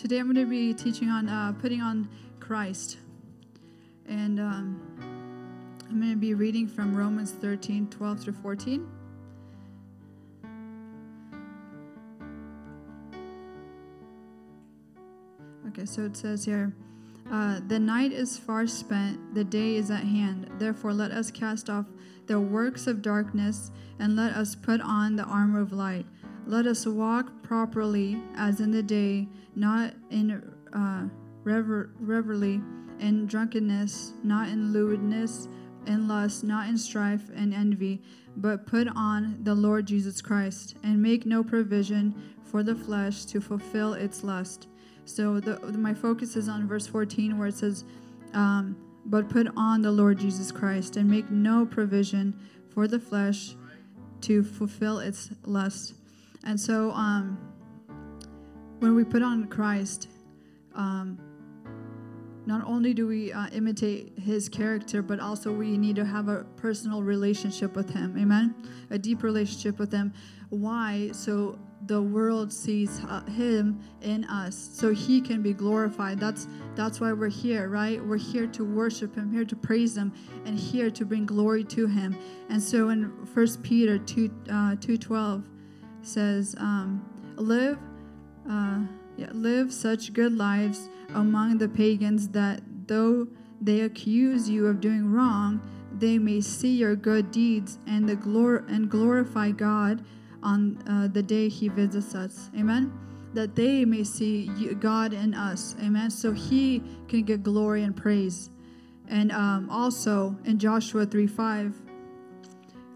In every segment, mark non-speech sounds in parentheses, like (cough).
Today I'm going to be teaching on uh, putting on Christ. And um, I'm going to be reading from Romans 13 12 through 14. Okay, so it says here uh, The night is far spent, the day is at hand. Therefore, let us cast off the works of darkness and let us put on the armor of light. Let us walk properly as in the day, not in uh, rever- revelry and drunkenness, not in lewdness and lust, not in strife and envy, but put on the Lord Jesus Christ, and make no provision for the flesh to fulfill its lust. So the, my focus is on verse 14, where it says, um, "But put on the Lord Jesus Christ, and make no provision for the flesh to fulfill its lust." And so, um, when we put on Christ, um, not only do we uh, imitate his character, but also we need to have a personal relationship with him. Amen? A deep relationship with him. Why? So the world sees uh, him in us so he can be glorified that's that's why we're here right we're here to worship him here to praise him and here to bring glory to him and so in first peter 2 uh, 212 says um, live uh, yeah, live such good lives among the pagans that though they accuse you of doing wrong they may see your good deeds and the glor- and glorify god on uh, the day he visits us. Amen. That they may see God in us. Amen. So he can get glory and praise. And um, also in Joshua 3 5,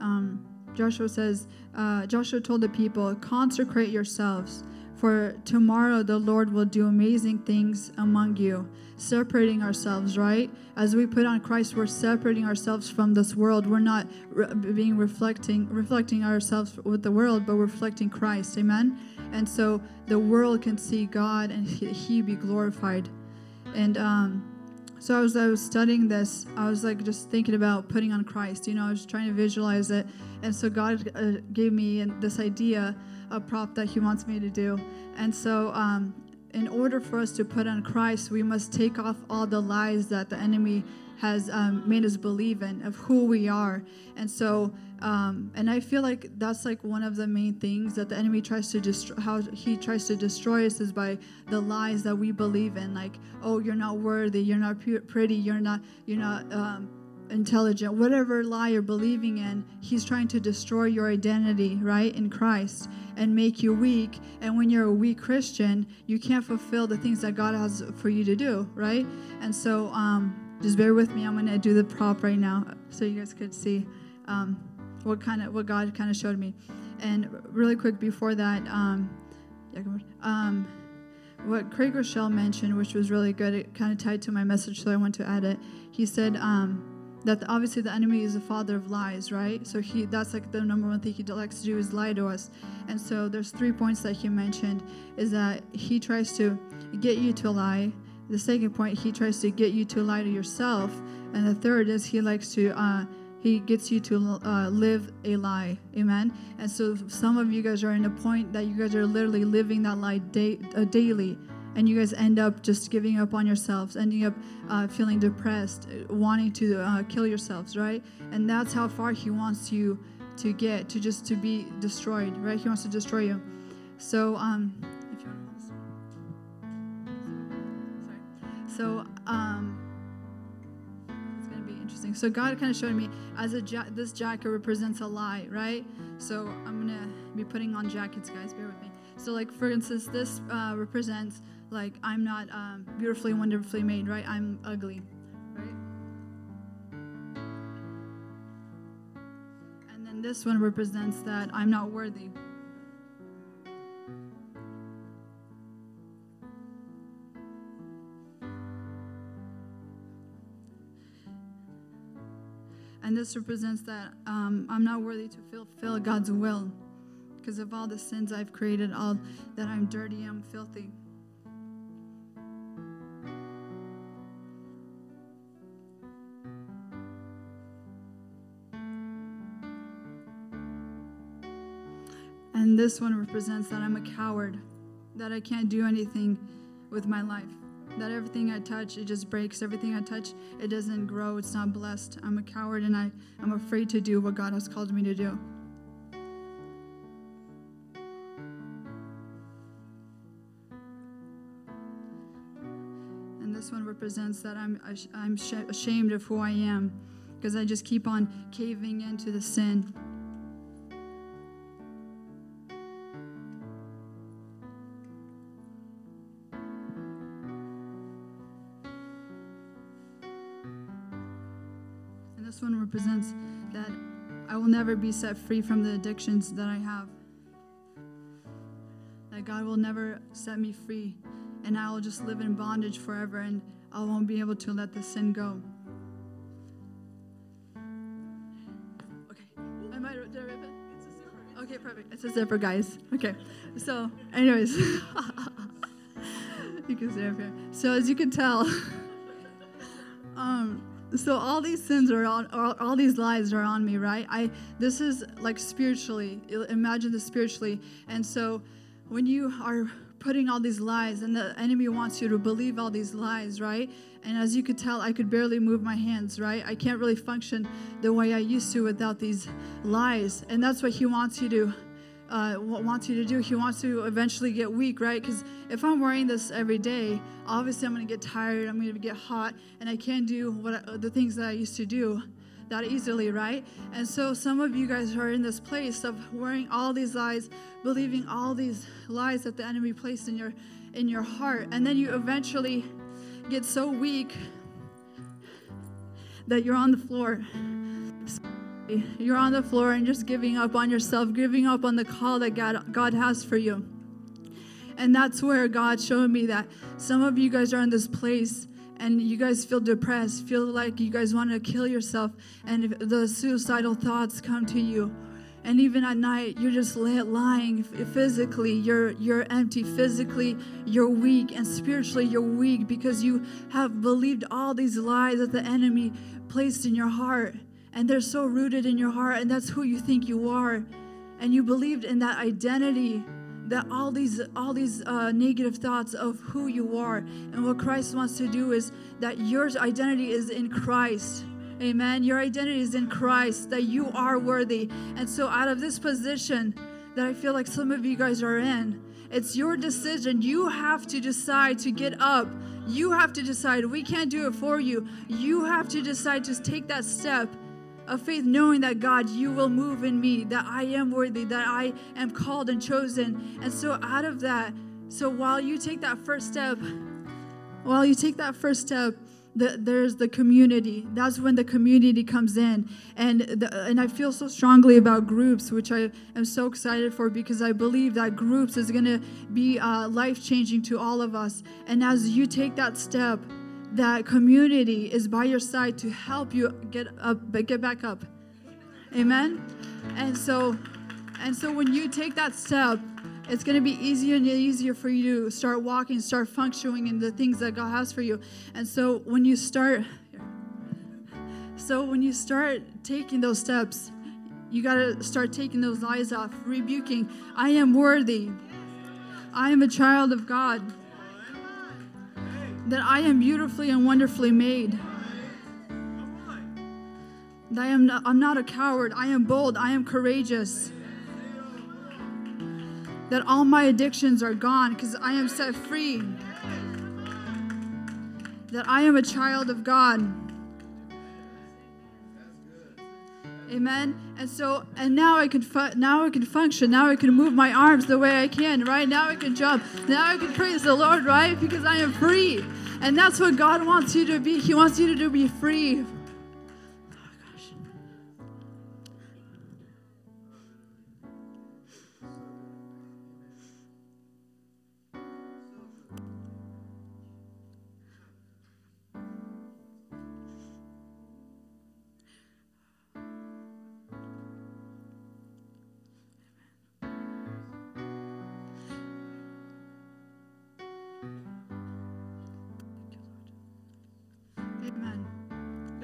um, Joshua says, uh, Joshua told the people, consecrate yourselves, for tomorrow the Lord will do amazing things among you separating ourselves, right? As we put on Christ, we're separating ourselves from this world. We're not re- being reflecting reflecting ourselves with the world, but reflecting Christ. Amen. And so the world can see God and He, he be glorified. And um, so as I was studying this, I was like just thinking about putting on Christ. You know, I was trying to visualize it, and so God uh, gave me this idea, a prop that He wants me to do. And so um, in order for us to put on Christ, we must take off all the lies that the enemy has um, made us believe in of who we are. And so, um, and I feel like that's like one of the main things that the enemy tries to destroy, how he tries to destroy us is by the lies that we believe in. Like, oh, you're not worthy, you're not pretty, you're not, you're not, um, intelligent, whatever lie you're believing in, he's trying to destroy your identity, right, in Christ and make you weak. And when you're a weak Christian, you can't fulfill the things that God has for you to do, right? And so, um, just bear with me. I'm going to do the prop right now so you guys could see um, what kind of what God kind of showed me. And really quick before that, um, um, what Craig Groeschel mentioned, which was really good, it kind of tied to my message, so I want to add it. He said, um, that obviously the enemy is the father of lies, right? So he that's like the number one thing he likes to do is lie to us. And so there's three points that he mentioned is that he tries to get you to lie. The second point, he tries to get you to lie to yourself, and the third is he likes to uh, he gets you to uh, live a lie. Amen. And so some of you guys are in a point that you guys are literally living that lie day, uh, daily and you guys end up just giving up on yourselves, ending up uh, feeling depressed, wanting to uh, kill yourselves, right? And that's how far He wants you to get, to just to be destroyed, right? He wants to destroy you. So, um, if you want to, sorry. So, gonna be interesting. So God kind of showed me as a ja- this jacket represents a lie, right? So I'm gonna be putting on jackets, guys. Bear with me. So, like for instance, this uh, represents like I'm not um, beautifully, wonderfully made, right? I'm ugly, right? And then this one represents that I'm not worthy. And this represents that um, I'm not worthy to fulfill God's will because of all the sins I've created, all that I'm dirty, I'm filthy. And this one represents that I'm a coward, that I can't do anything with my life. That everything I touch, it just breaks. Everything I touch, it doesn't grow. It's not blessed. I'm a coward and I, I'm afraid to do what God has called me to do. And this one represents that I'm, I'm ashamed of who I am because I just keep on caving into the sin. One represents that I will never be set free from the addictions that I have. That God will never set me free, and I will just live in bondage forever, and I won't be able to let the sin go. Okay, I might rip it? Okay, perfect. It's a zipper, guys. Okay, so, anyways, (laughs) you can see up here. So as you can tell, (laughs) um so all these sins are on all, all, these lies are on me right? I this is like spiritually imagine this spiritually. And so when you are putting all these lies and the enemy wants you to believe all these lies right? And as you could tell i could barely move my hands right? I can't really function the way i used to without these lies. And that's what he wants you to uh, what wants you to do. He wants to eventually get weak, right? Because if I'm wearing this every day, obviously I'm going to get tired. I'm going to get hot, and I can't do what I, the things that I used to do that easily, right? And so some of you guys are in this place of wearing all these lies, believing all these lies that the enemy placed in your in your heart, and then you eventually get so weak that you're on the floor you're on the floor and just giving up on yourself, giving up on the call that God, God has for you. And that's where God showed me that some of you guys are in this place and you guys feel depressed, feel like you guys want to kill yourself, and the suicidal thoughts come to you. And even at night, you're just lying physically. You're you're empty physically. You're weak, and spiritually, you're weak because you have believed all these lies that the enemy placed in your heart and they're so rooted in your heart and that's who you think you are. And you believed in that identity that all these all these uh, negative thoughts of who you are. And what christ wants to do is that your identity is in christ. Amen. Your identity is in christ that you are worthy. And so out of this position that i feel like some of you guys are in it's your decision. You have to decide to get up. You have to decide. We can't do it for you. You have to decide to take that step of faith, knowing that God, you will move in me, that I am worthy, that I am called and chosen. And so, out of that, so while you take that first step, while you take that first step, the, there's the community. That's when the community comes in, and the, and I feel so strongly about groups, which I am so excited for because I believe that groups is going to be uh, life changing to all of us. And as you take that step, that community is by your side to help you get up get back up. Amen? And so and so when you take that step it's going to be easier and easier for you to start walking start functioning in the things that god has for you. And so when you start so when you start taking those steps you got to start taking those lies off rebuking i am worthy. I am a child of god that I am beautifully and wonderfully made. I am not, I'm not a coward. I am bold. I am courageous. That all my addictions are gone because I am set free. That I am a child of God. Amen. And so, and now I can fu- now I can function. Now I can move my arms the way I can. Right now I can jump. Now I can praise the Lord. Right because I am free, and that's what God wants you to be. He wants you to be free.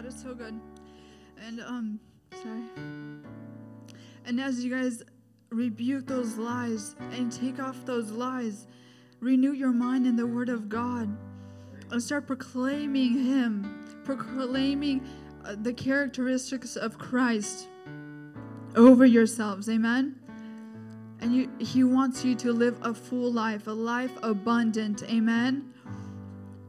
God is so good. And um sorry. And as you guys rebuke those lies and take off those lies, renew your mind in the Word of God and start proclaiming Him, proclaiming uh, the characteristics of Christ over yourselves. Amen. And you, He wants you to live a full life, a life abundant. Amen.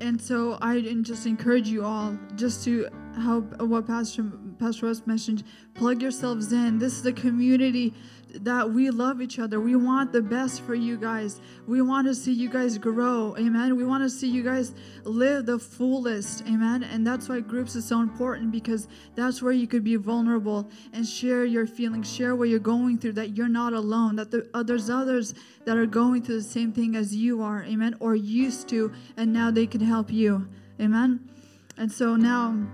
And so I just encourage you all just to help what Pastor Pastor Russ mentioned. Plug yourselves in. This is a community that we love each other. We want the best for you guys. We want to see you guys grow. Amen. We want to see you guys live the fullest. Amen. And that's why groups is so important because that's where you could be vulnerable and share your feelings, share what you're going through, that you're not alone, that the, uh, there's others that are going through the same thing as you are. Amen. Or used to, and now they can help you. Amen. And so now,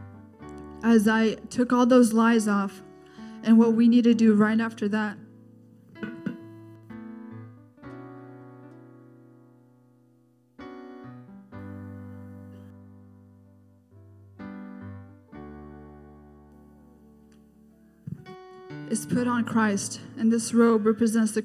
as I took all those lies off, and what we need to do right after that. Is put on Christ, and this robe represents the